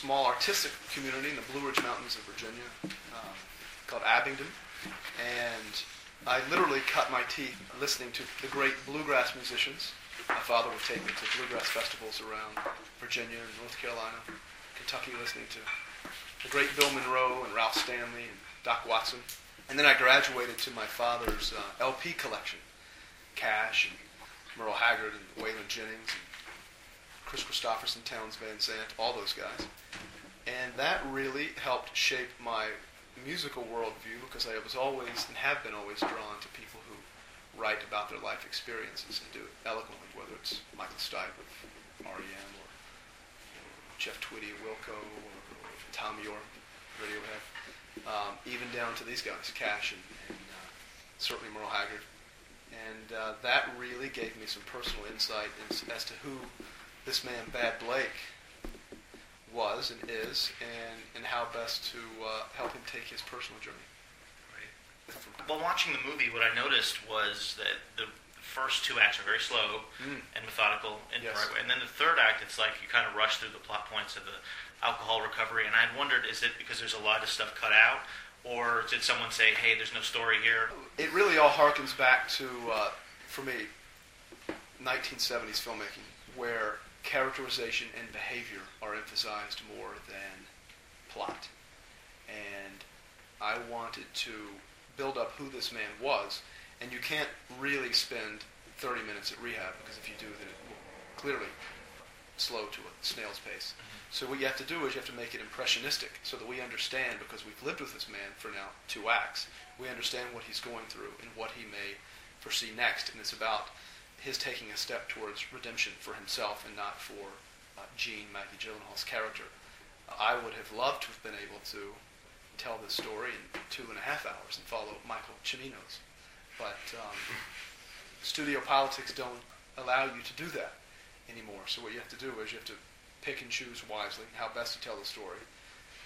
small artistic community in the Blue Ridge Mountains of Virginia um, called Abingdon, and I literally cut my teeth listening to the great bluegrass musicians. My father would take me to bluegrass festivals around Virginia and North Carolina, Kentucky, listening to the great Bill Monroe and Ralph Stanley and Doc Watson. And then I graduated to my father's uh, LP collection, Cash and Merle Haggard and Waylon Jennings and Kris Kristofferson, Townes Van Zandt, all those guys. And that really helped shape my musical worldview because I was always and have been always drawn to people who write about their life experiences and do it eloquently, whether it's Michael Stipe of REM or Jeff Tweedy of Wilco or, or Thom Yorke, Radiohead, um, even down to these guys, Cash and, and uh, certainly Merle Haggard. And uh, that really gave me some personal insight as, as to who this man, Bad Blake, was and is, and, and how best to uh, help him take his personal journey. While watching the movie, what I noticed was that the first two acts are very slow Mm. and methodical in Yes. the right way, and then the third act, it's like you kind of rush through the plot points of the alcohol recovery. And I had wondered, is it because there's a lot of stuff cut out, or did someone say, "Hey, there's no story here"? It really all harkens back to, uh, for me, 1970s filmmaking, where characterization and behavior are emphasized more than plot. And I wanted to build up who this man was, and you can't really spend 30 minutes at rehab because if you do, then it will clearly slow to a snail's pace. Mm-hmm. So what you have to do is you have to make it impressionistic so that we understand, because we've lived with this man for now two acts, we understand what he's going through and what he may foresee next. And it's about his taking a step towards redemption for himself and not for uh, Jean, Maggie Gyllenhaal's character. I would have loved to have been able to tell this story in two and a half hours and follow Michael Cimino's. But um, studio politics don't allow you to do that anymore. So what you have to do is you have to pick and choose wisely how best to tell the story.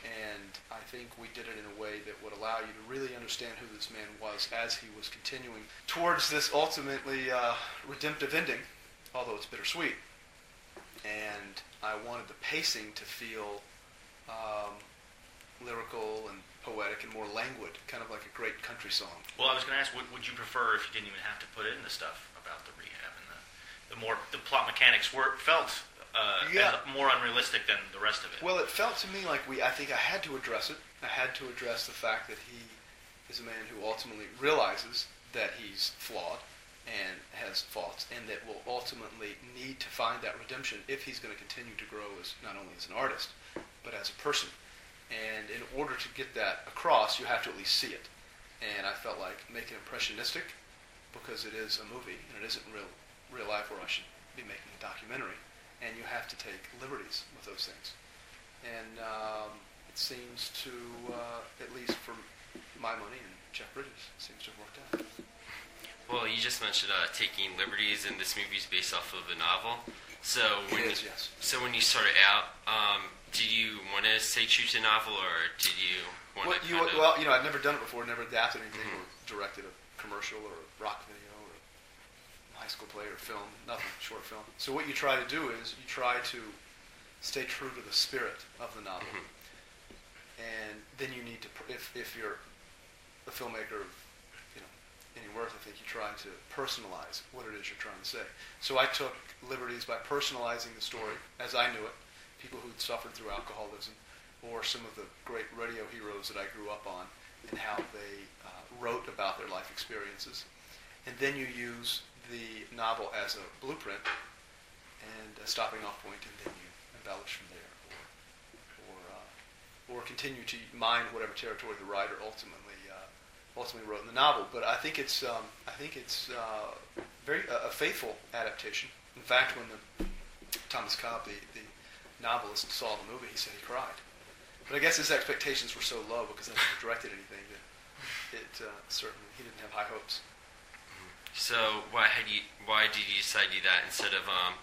And I think we did it in a way that would allow you to really understand who this man was as he was continuing towards this ultimately uh, redemptive ending, although it's bittersweet. And I wanted the pacing to feel um, lyrical and poetic and more languid, kind of like a great country song. Well, I was going to ask, would, would you prefer if you didn't even have to put in the stuff about the rehab and the, the more the plot mechanics were felt uh, Yeah. more unrealistic than the rest of it? Well, it felt to me like we. I think I had to address it. I had to address the fact that he is a man who ultimately realizes that he's flawed and has faults, and that will ultimately need to find that redemption if he's going to continue to grow as not only as an artist but as a person. And in order to get that across, you have to at least see it. And I felt like make it impressionistic because it is a movie and it isn't real real life, where I should be making a documentary. And you have to take liberties with those things and um, it seems to, uh, at least for my money and Jeff Bridges, seems to have worked out. Well, you just mentioned uh, taking liberties, and this movie is based off of a novel. So when It is, you, yes. so when you started out, um, did you want to stay true to a novel, or did you want Well to you, well, you know, I've never done it before, never adapted anything Mhm. or directed a commercial or a rock video high school play or film, nothing, short film. So what you try to do is you try to stay true to the spirit of the novel. Mhm. and then you need to pr- if if you're a filmmaker of you know any worth, I think you try to personalize what it is you're trying to say. So I took liberties by personalizing the story as I knew it, people who'd suffered through alcoholism, or some of the great radio heroes that I grew up on, and how they uh, wrote about their life experiences, and then you use the novel as a blueprint and a stopping off point, and then you embellish from there, or or uh, or continue to mine whatever territory the writer ultimately uh, ultimately wrote in the novel. But I think it's um, I think it's uh, very a, faithful adaptation. In fact, when the Thomas Cobb, the, the novelist, saw the movie, he said he cried. But I guess his expectations were so low because I never directed anything that it uh, certainly he didn't have high hopes. So why had you? Why did you decide to do that instead of um,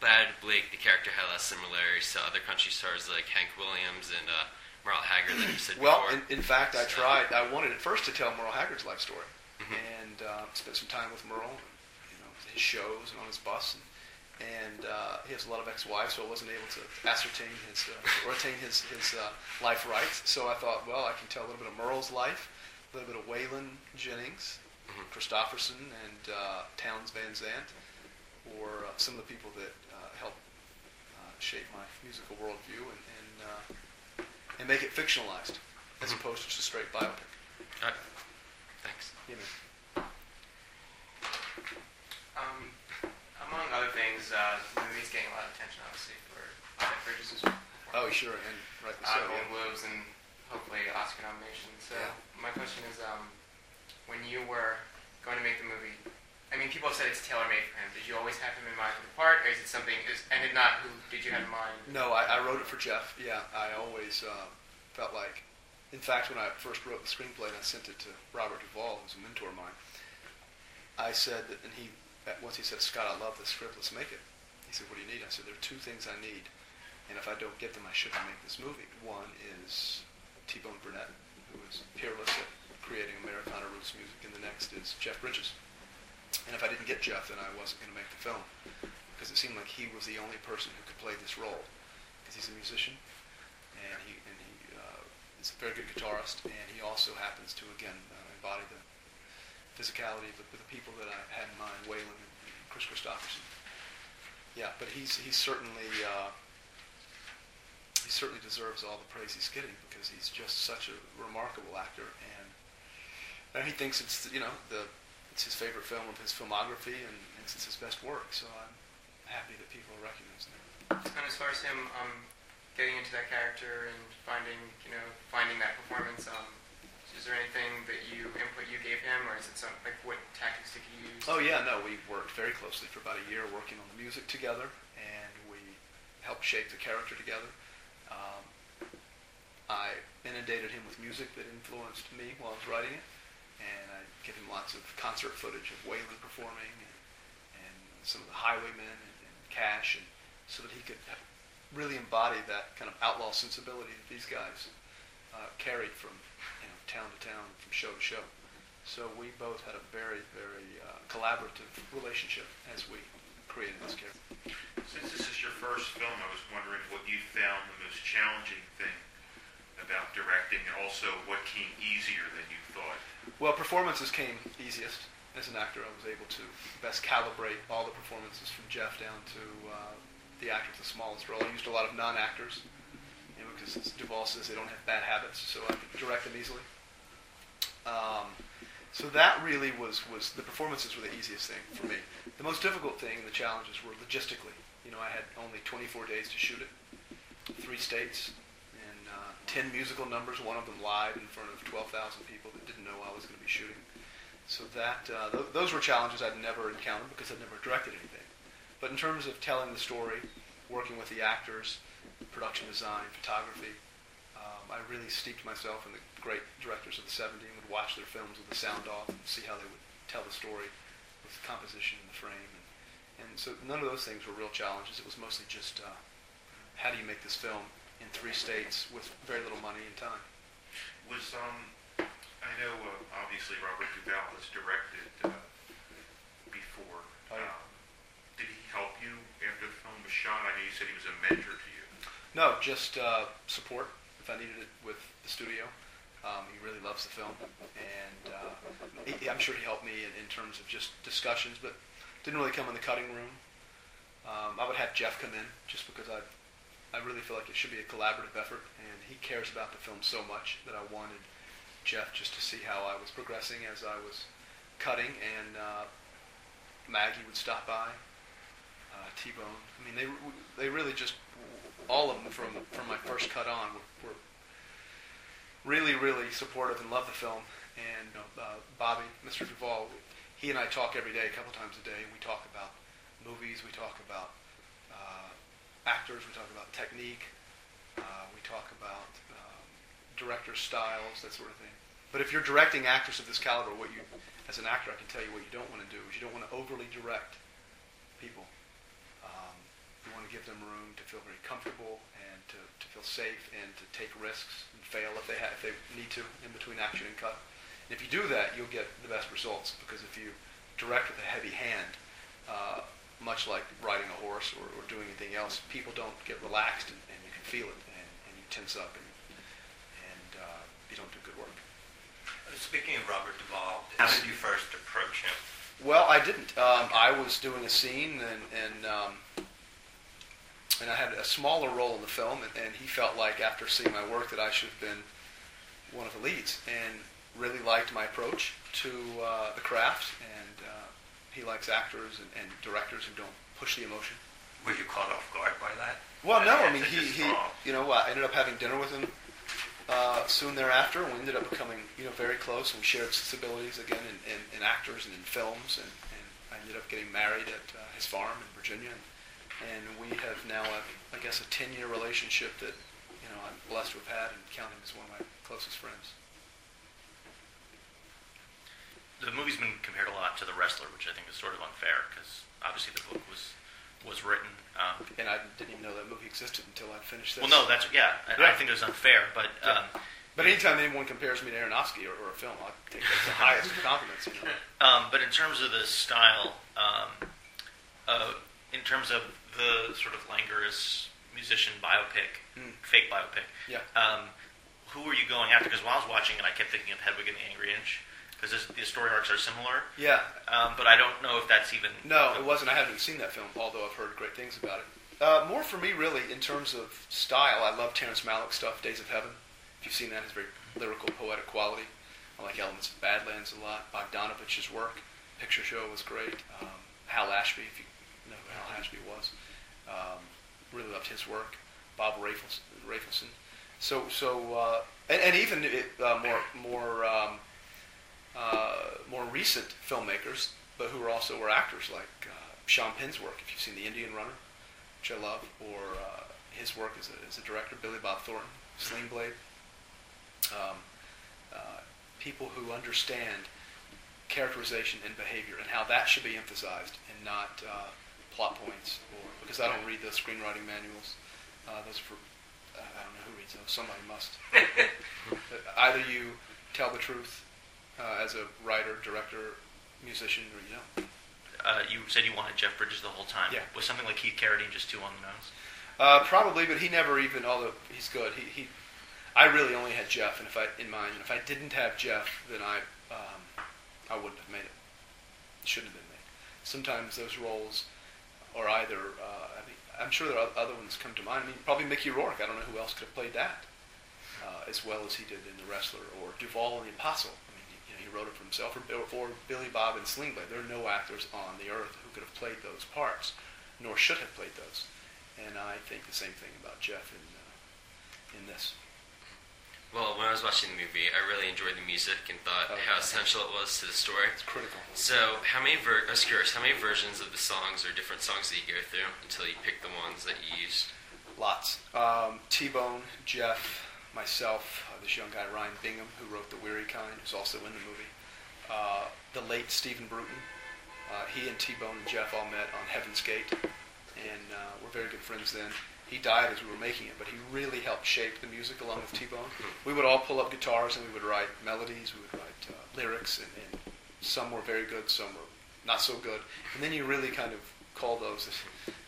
Bad Blake? The character had less similarities to other country stars like Hank Williams and uh, Merle Haggard, like you said Well, before. in, in fact, I tried. I wanted at first to tell Merle Haggard's life story, Mhm. and uh, spent some time with Merle, you know, his shows and on his bus, and, and uh, he has a lot of ex-wives, so I wasn't able to ascertain his uh, or attain his his uh, life rights. So I thought, well, I can tell a little bit of Merle's life, a little bit of Waylon Jennings, Mhm. Kristofferson, and uh, Townes Van Zandt, or uh, some of the people that uh, helped uh, shape my musical worldview and and, uh, and make it fictionalized as Mhm. opposed to just a straight biopic. All right. Thanks. You know. Um, among other things, uh, the movie's getting a lot of attention, obviously, for Jeff Bridges' performance. Oh, sure, and rightly uh, so. Golden yeah. Globes and hopefully Oscar nominations. So Yeah. my question is, um, when you were going to make the movie, I mean, people have said it's tailor made for him. Did you always have him in mind for the part, or is it something? Is, and if not, who did you have in mind? No, I, I wrote it for Jeff. Yeah, I always uh, felt like, in fact, when I first wrote the screenplay and I sent it to Robert Duvall, who's a mentor of mine, I said that, and he, once he said, Scott, I love this script, let's make it. He said, what do you need? I said, there are two things I need, and if I don't get them, I shouldn't make this movie. One is T-Bone Burnett, who is peerless Music, and the next is Jeff Bridges. And if I didn't get Jeff, then I wasn't going to make the film, because it seemed like he was the only person who could play this role, because he's a musician, and he and he uh, is a very good guitarist, and he also happens to again uh, embody the physicality of the, the people that I had in mind, Waylon and Kris Kristofferson. Yeah, but he's he's certainly uh, he certainly deserves all the praise he's getting because he's just such a remarkable actor, and and he thinks it's you know the it's his favorite film of his filmography, and thinks it's his best work. So I'm happy that people are recognizing that. And as far as him um, getting into that character and finding, you know, finding that performance, um, is there anything that you input you gave him, or is it some like what tactics did you use? Oh yeah, no, we worked very closely for about a year working on the music together, and we helped shape the character together. Um, I inundated him with music that influenced me while I was writing it, and I gave him lots of concert footage of Waylon performing and, and some of the Highwaymen and, and Cash, and so that he could really embody that kind of outlaw sensibility that these guys uh, carried from you know, town to town, from show to show. So we both had a very, very uh, collaborative relationship as we created this character. Since this is your first film, I was wondering what you found the most challenging thing about directing, and also what came easier than you. Well, performances came easiest. As an actor, I was able to best calibrate all the performances from Jeff down to uh, the actor with the smallest role. I used a lot of non-actors, you know, because Duvall says they don't have bad habits, so I could direct them easily. Um, so that really was, was the performances were the easiest thing for me. The most difficult thing, and the challenges were logistically. You know, I had only 24 days to shoot it, three states, 10 musical numbers, one of them live in front of 12,000 people that didn't know I was going to be shooting. So that uh, th- those were challenges I'd never encountered because I'd never directed anything. But in terms of telling the story, working with the actors, production design, photography, um, I really steeped myself in the great directors of the 70s and would watch their films with the sound off and see how they would tell the story with the composition and the frame. And, and so none of those things were real challenges. It was mostly just uh, how do you make this film in three states with very little money and time. Was um, I know uh, obviously Robert Duvall has directed uh, before. Oh, yeah. Um, did he help you after the film was shot? I know you said he was a mentor to you. No, just uh, support if I needed it with the studio. Um, he really loves the film, and uh, he, I'm sure he helped me in, in terms of just discussions, but didn't really come in the cutting room. Um, I would have Jeff come in just because I, I really feel like it should be a collaborative effort, and he cares about the film so much that I wanted Jeff just to see how I was progressing as I was cutting, and uh, Maggie would stop by, uh, T-Bone. I mean, they they really just all of them from from my first cut on were, were really really supportive and loved the film. And uh, Bobby, Mr. Duvall, he and I talk every day, a couple times a day. We talk about movies, we talk about actors, we talk about technique, uh, we talk about um, director styles, that sort of thing. But if you're directing actors of this caliber, what you, as an actor, I can tell you what you don't want to do is you don't want to overly direct people. Um, you want to give them room to feel very comfortable and to, to feel safe and to take risks and fail if they if they need to in between action and cut. And if you do that, you'll get the best results because if you direct with a heavy hand, uh, much like riding a horse or, or doing anything else, people don't get relaxed and, and you can feel it and, and you tense up and, and uh, you don't do good work. Speaking of Robert Duvall, how did you first approach him? Well, I didn't. Um, I was doing a scene, and and um, and I had a smaller role in the film, and, and he felt like after seeing my work that I should have been one of the leads, and really liked my approach to uh, the craft, and uh, he likes actors and, and directors who don't push the emotion. Were you caught off guard by that? Well, no, I mean he, he you know I ended up having dinner with him uh, soon thereafter, we ended up becoming you know very close, and we shared sensibilities again in, in, in actors and in films, and, and I ended up getting married at uh, his farm in Virginia, and, and we have now a, I guess a ten year relationship that you know I'm blessed to have had, and count him as one of my closest friends. The movie's been lot to The Wrestler, which I think is sort of unfair because obviously the book was was written. Um, And I didn't even know that movie existed until I finished this. well, no, that's yeah. I, I think it was unfair, but um, But anytime anyone compares me to Aronofsky or, or a film, I take that as the highest of compliments. You know? Um, but in terms of the style, um, uh, in terms of the sort of languorous musician biopic, Mm. fake biopic, Yeah. um, who were you going after? Because while I was watching it, I kept thinking of Hedwig and the Angry Inch because the story arcs are similar. Yeah. Um, but I don't know if that's even No, it wasn't. I haven't seen that film, although I've heard great things about it. Uh, more for me, really, in terms of style, I love Terrence Malick stuff. Days of Heaven. If you've seen that, it's very lyrical, poetic quality. I like elements of Badlands a lot. Bogdanovich's work. Picture Show was great. Um, Hal Ashby, if you know who Hal Ashby was, um, really loved his work. Bob Rafelson. Rafelson. So, so, uh, and, and even it, uh, more, more. Uh, more recent filmmakers, but who are also were actors like uh, Sean Penn's work, if you've seen The Indian Runner, which I love, or uh, his work as a, as a director, Billy Bob Thornton, Sling Blade. Um, uh, people who understand characterization and behavior and how that should be emphasized and not uh, plot points. Or because I don't read the screenwriting manuals, uh, those are for I don't know who reads those. Somebody must. Either you tell the truth uh, as a writer, director, musician, or you don't. Uh, you said you wanted Jeff Bridges the whole time. Yeah. Was something like Keith Carradine just too on the nose? Uh, probably, but he never even. Although he's good, he, he. I really only had Jeff, and if I in mind, and if I didn't have Jeff, then I, um, I wouldn't have made it. It shouldn't have been made. Sometimes those roles are either. Uh, I mean, I'm sure there are other ones come to mind. I mean, probably Mickey Rourke. I don't know who else could have played that uh, as well as he did in The Wrestler, or Duvall in The Apostle. I mean, he, you know, he wrote it for himself, or, or Billy Bob and Sling Blade. There are no actors on the earth who could have played those parts, nor should have played those. And I think the same thing about Jeff in uh, in this. Well, when I was watching the movie, I really enjoyed the music and thought Oh, how yeah. essential it was to the story. It's critical. So, how many ver- I was curious, how many versions of the songs or different songs that you go through until you pick the ones that you used? Lots. Um, T-Bone, Jeff, myself, uh, this young guy Ryan Bingham, who wrote The Weary Kind, who's also in the movie. Uh, the late Stephen Bruton. Uh, he and T-Bone and Jeff all met on Heaven's Gate, and uh, were very good friends then. He died as we were making it, but he really helped shape the music along with T-Bone. We would all pull up guitars and we would write melodies, we would write uh, lyrics, and, and some were very good, some were not so good. And then you really kind of call those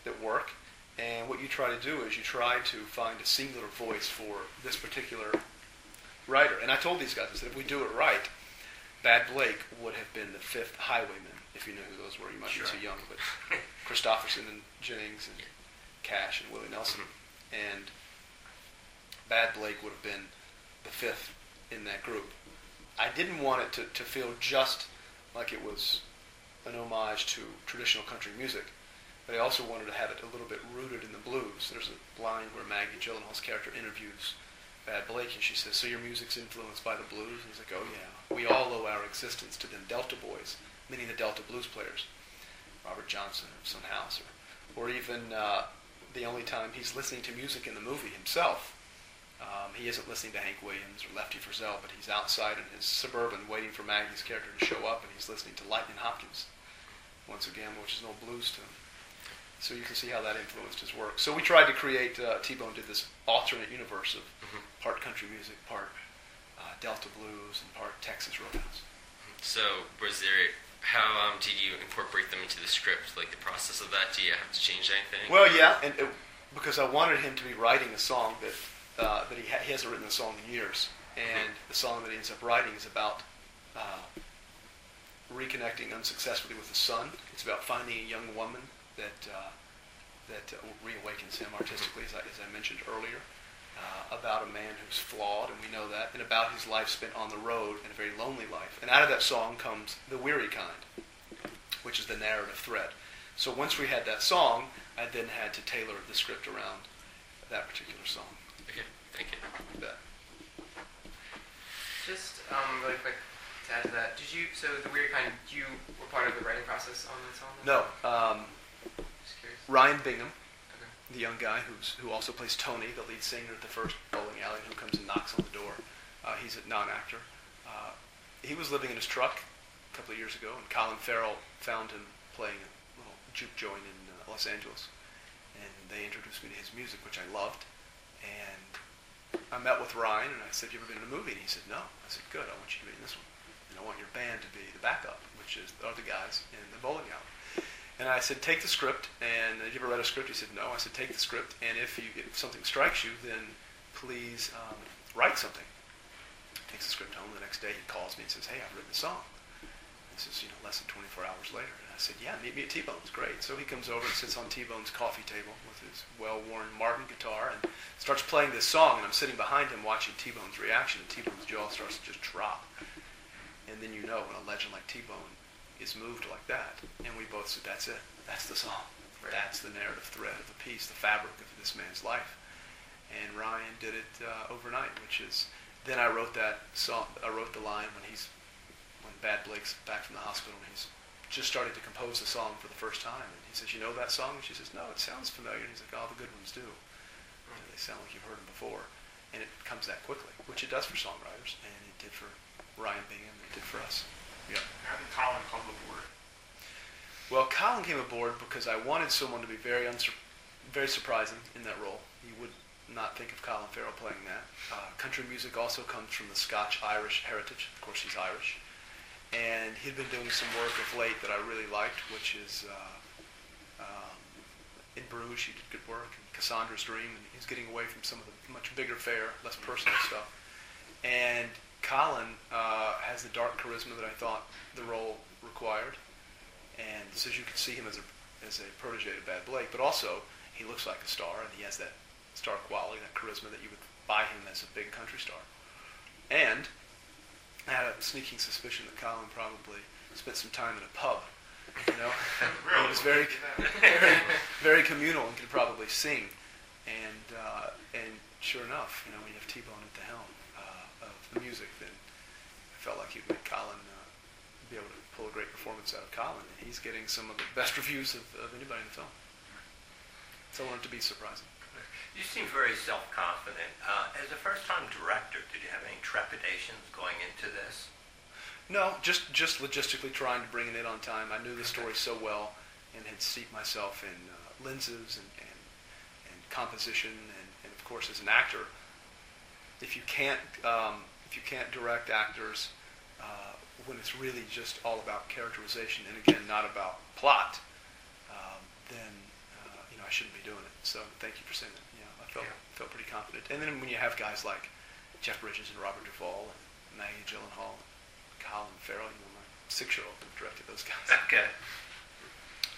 that work. And what you try to do is you try to find a singular voice for this particular writer. And I told these guys, I said, if we do it right, Bad Blake would have been the fifth Highwayman, if you know who those were. You might be too young, but Kristofferson and Jennings and Cash and Willie Nelson. Mm-hmm. And Bad Blake would have been the fifth in that group. I didn't want it to, to feel just like it was an homage to traditional country music, but I also wanted to have it a little bit rooted in the blues. There's a line where Maggie Gyllenhaal's character interviews Bad Blake, and she says, "So your music's influenced by the blues?" And he's like, "Oh yeah, we all owe our existence to them Delta boys, meaning the Delta blues players, Robert Johnson or Son House, or, or even uh, the only time he's listening to music in the movie himself." Um, he isn't listening to Hank Williams or Lefty Frizzell, but he's outside in his suburban waiting for Maggie's character to show up, and he's listening to Lightning Hopkins once again, which is old blues tune. So you can see how that influenced his work. So we tried to create. Uh, T-Bone did this alternate universe of Mhm. part country music, part uh, Delta blues, and part Texas roadhouse. So, was there how um, did you incorporate them into the script? Like the process of that? Do you have to change anything? Well, yeah, and it, because I wanted him to be writing a song that uh, that he, ha- he hasn't written a song in years, and the song that he ends up writing is about uh, reconnecting unsuccessfully with his son. It's about finding a young woman that uh, that uh, reawakens him artistically, as I, as I mentioned earlier. Uh, about a man who's flawed, and we know that, and about his life spent on the road and a very lonely life. And out of that song comes the weary kind, which is the narrative thread. So once we had that song, I then had to tailor the script around that particular song. Okay, thank you. You bet. Just um, really quick to add to that, did you? So the weary kind, you were part of the writing process on that song. No, um, Just curious. Ryan Bingham, the young guy who's who also plays Tony, the lead singer at the first bowling alley, who comes and knocks on the door. Uh, he's a non-actor. Uh, he was living in his truck a couple of years ago, and Colin Farrell found him playing a little juke joint in uh, Los Angeles, and they introduced me to his music, which I loved. And I met with Ryan, and I said, "You ever been in a movie?" And he said, "No." I said, "Good. I want you to be in this one, and I want your band to be the backup, which is the other guys in the bowling alley." And I said, take the script. And have you ever read a script? He said, no. I said, take the script. And if, you, if something strikes you, then please um, write something. Takes the script home. The next day he calls me and says, hey, I've written a song. This is, you know, less than 24 hours later. And I said, yeah, meet me at T-Bone's. Great. So he comes over and sits on T-Bone's coffee table with his well-worn Martin guitar and starts playing this song. And I'm sitting behind him watching T-Bone's reaction. And T-Bone's jaw starts to just drop. And then you know when a legend like T-Bone is moved like that. And we both said, that's it. That's the song. Right. That's the narrative thread of the piece, the fabric of this man's life. And Ryan did it uh, overnight, which is, then I wrote that song, I wrote the line when he's, when Bad Blake's back from the hospital and he's just started to compose the song for the first time. And he says, you know that song? And she says, no, it sounds familiar. And he's like, all the good ones do. You know, they sound like you've heard them before. And it comes that quickly, which it does for songwriters. And it did for Ryan Bingham, and it did for us. Yeah. How did Colin come aboard? Well, Colin came aboard because I wanted someone to be very unsur- very surprising in that role. You would not think of Colin Farrell playing that. Uh, country music also comes from the Scotch-Irish heritage. Of course, he's Irish. And he'd been doing some work of late that I really liked, which is uh, um, in Bruges. He did good work. And Cassandra's Dream, and he's getting away from some of the much bigger fare, less personal stuff. And Colin uh, has the dark charisma that I thought the role required and so you can see him as a as a protege of Bad Blake, but also he looks like a star, and he has that star quality, that charisma that you would buy him as a big country star. And I had a sneaking suspicion that Colin probably spent some time in a pub. You know, Really? he was very, very, very communal and could probably sing. And uh, and sure enough, you know, when you have T-Bone at the helm music, then I felt like he'd make Colin uh, be able to pull a great performance out of Colin, and he's getting some of the best reviews of, of anybody in the film. So I wanted to be surprising. You seem very self-confident. Uh, as a first-time director, did you have any trepidations going into this? No, just just logistically trying to bring it in on time. I knew the story so well, and had steeped myself in uh, lenses and, and and composition, and, and of course as an actor, if you can't um, if you can't direct actors uh, when it's really just all about characterization and again not about plot, um, then uh, you know I shouldn't be doing it. So thank you for saying that. You know, I felt Yeah. felt pretty confident. And then when you have guys like Jeff Bridges and Robert Duvall and Maggie Gyllenhaal, and Colin Farrell, you know, my six-year-old directed those guys. Okay.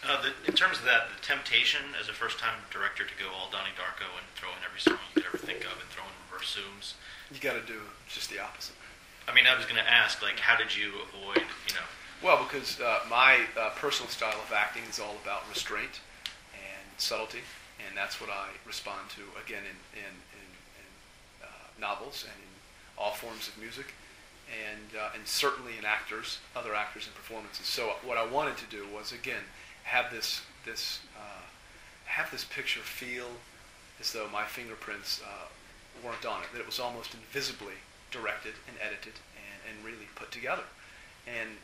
Uh, the, in terms of that, the temptation as a first-time director to go all Donnie Darko and throw in every song you could ever think of and throw in zooms. You got to do just the opposite. I mean, I was going to ask, like, how did you avoid, you know, Well, because uh, my uh, personal style of acting is all about restraint and subtlety, and that's what I respond to again in in, in, in uh, novels and in all forms of music, and uh, and certainly in actors, other actors and performances. So what I wanted to do was again have this this uh, have this picture feel as though my fingerprints uh, weren't on it, that it was almost invisibly directed and edited and, and really put together. And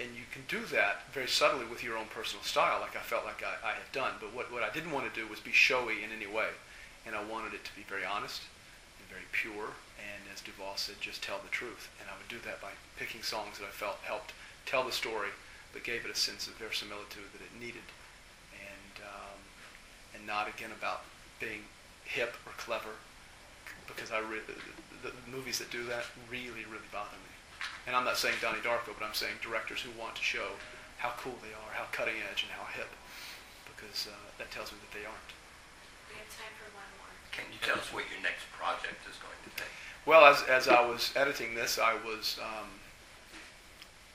and you can do that very subtly with your own personal style, like I felt like I, I had done. But what, what I didn't want to do was be showy in any way. And I wanted it to be very honest and very pure. And as Duvall said, just tell the truth. And I would do that by picking songs that I felt helped tell the story but gave it a sense of verisimilitude that it needed, and um, and not again about being hip or clever, because I re- the, the, the movies that do that really really bother me. And I'm not saying Donnie Darko, but I'm saying directors who want to show how cool they are, how cutting edge, and how hip, because uh, that tells me that they aren't. We have time for one more. Can you tell us what your next project is going to be? Well, as, as I was editing this, I was um,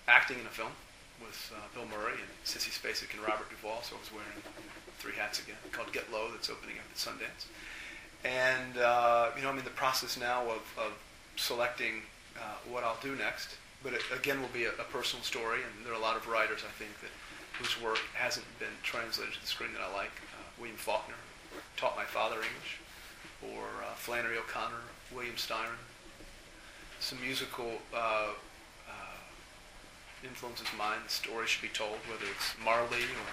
acting in a film with uh, Bill Murray and Sissy Spacek and Robert Duvall, so I was wearing three hats again, called Get Low, that's opening up at Sundance. And, uh, you know, I'm in the process now of, of selecting uh, what I'll do next. But it, again, will be a, a personal story, and there are a lot of writers, I think, that whose work hasn't been translated to the screen that I like. Uh, William Faulkner taught my father English, or uh, Flannery O'Connor, William Styron. Some musical uh, influences mine. The story should be told, whether it's Marley or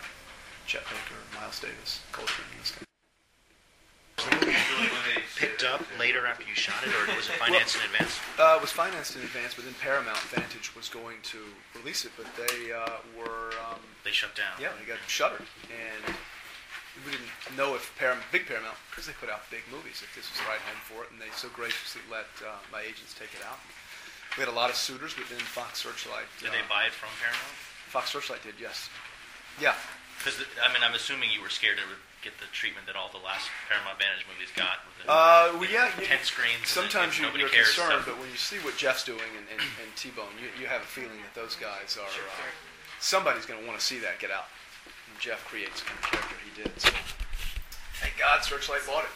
Chet Baker, Miles Davis, Coltrane, this kind. Picked up later after you shot it, or was it financed in advance? Uh, it was financed in advance, but then Paramount Vantage was going to release it, but they uh, were um, They shut down. Yeah, they got shuttered, and we didn't know if Paramount, big Paramount, because they put out big movies, if this was the right home for it, and they so graciously let uh, my agents take it out. We had a lot of suitors, but then Fox Searchlight. Did uh, they buy it from Paramount? Fox Searchlight did, yes. Yeah, Because I mean, I'm assuming you were scared it would get the treatment that all the last Paramount Vantage movies got. With the, uh, well, yeah. you- ten screens. Sometimes you, nobody you're cares concerned, stuff. but when you see what Jeff's doing and, and, and T-Bone, you, you have a feeling that those guys are. Sure, Uh, sure. somebody's going to want to see that get out. And Jeff creates the kind of character he did. So. Thank God Searchlight bought it.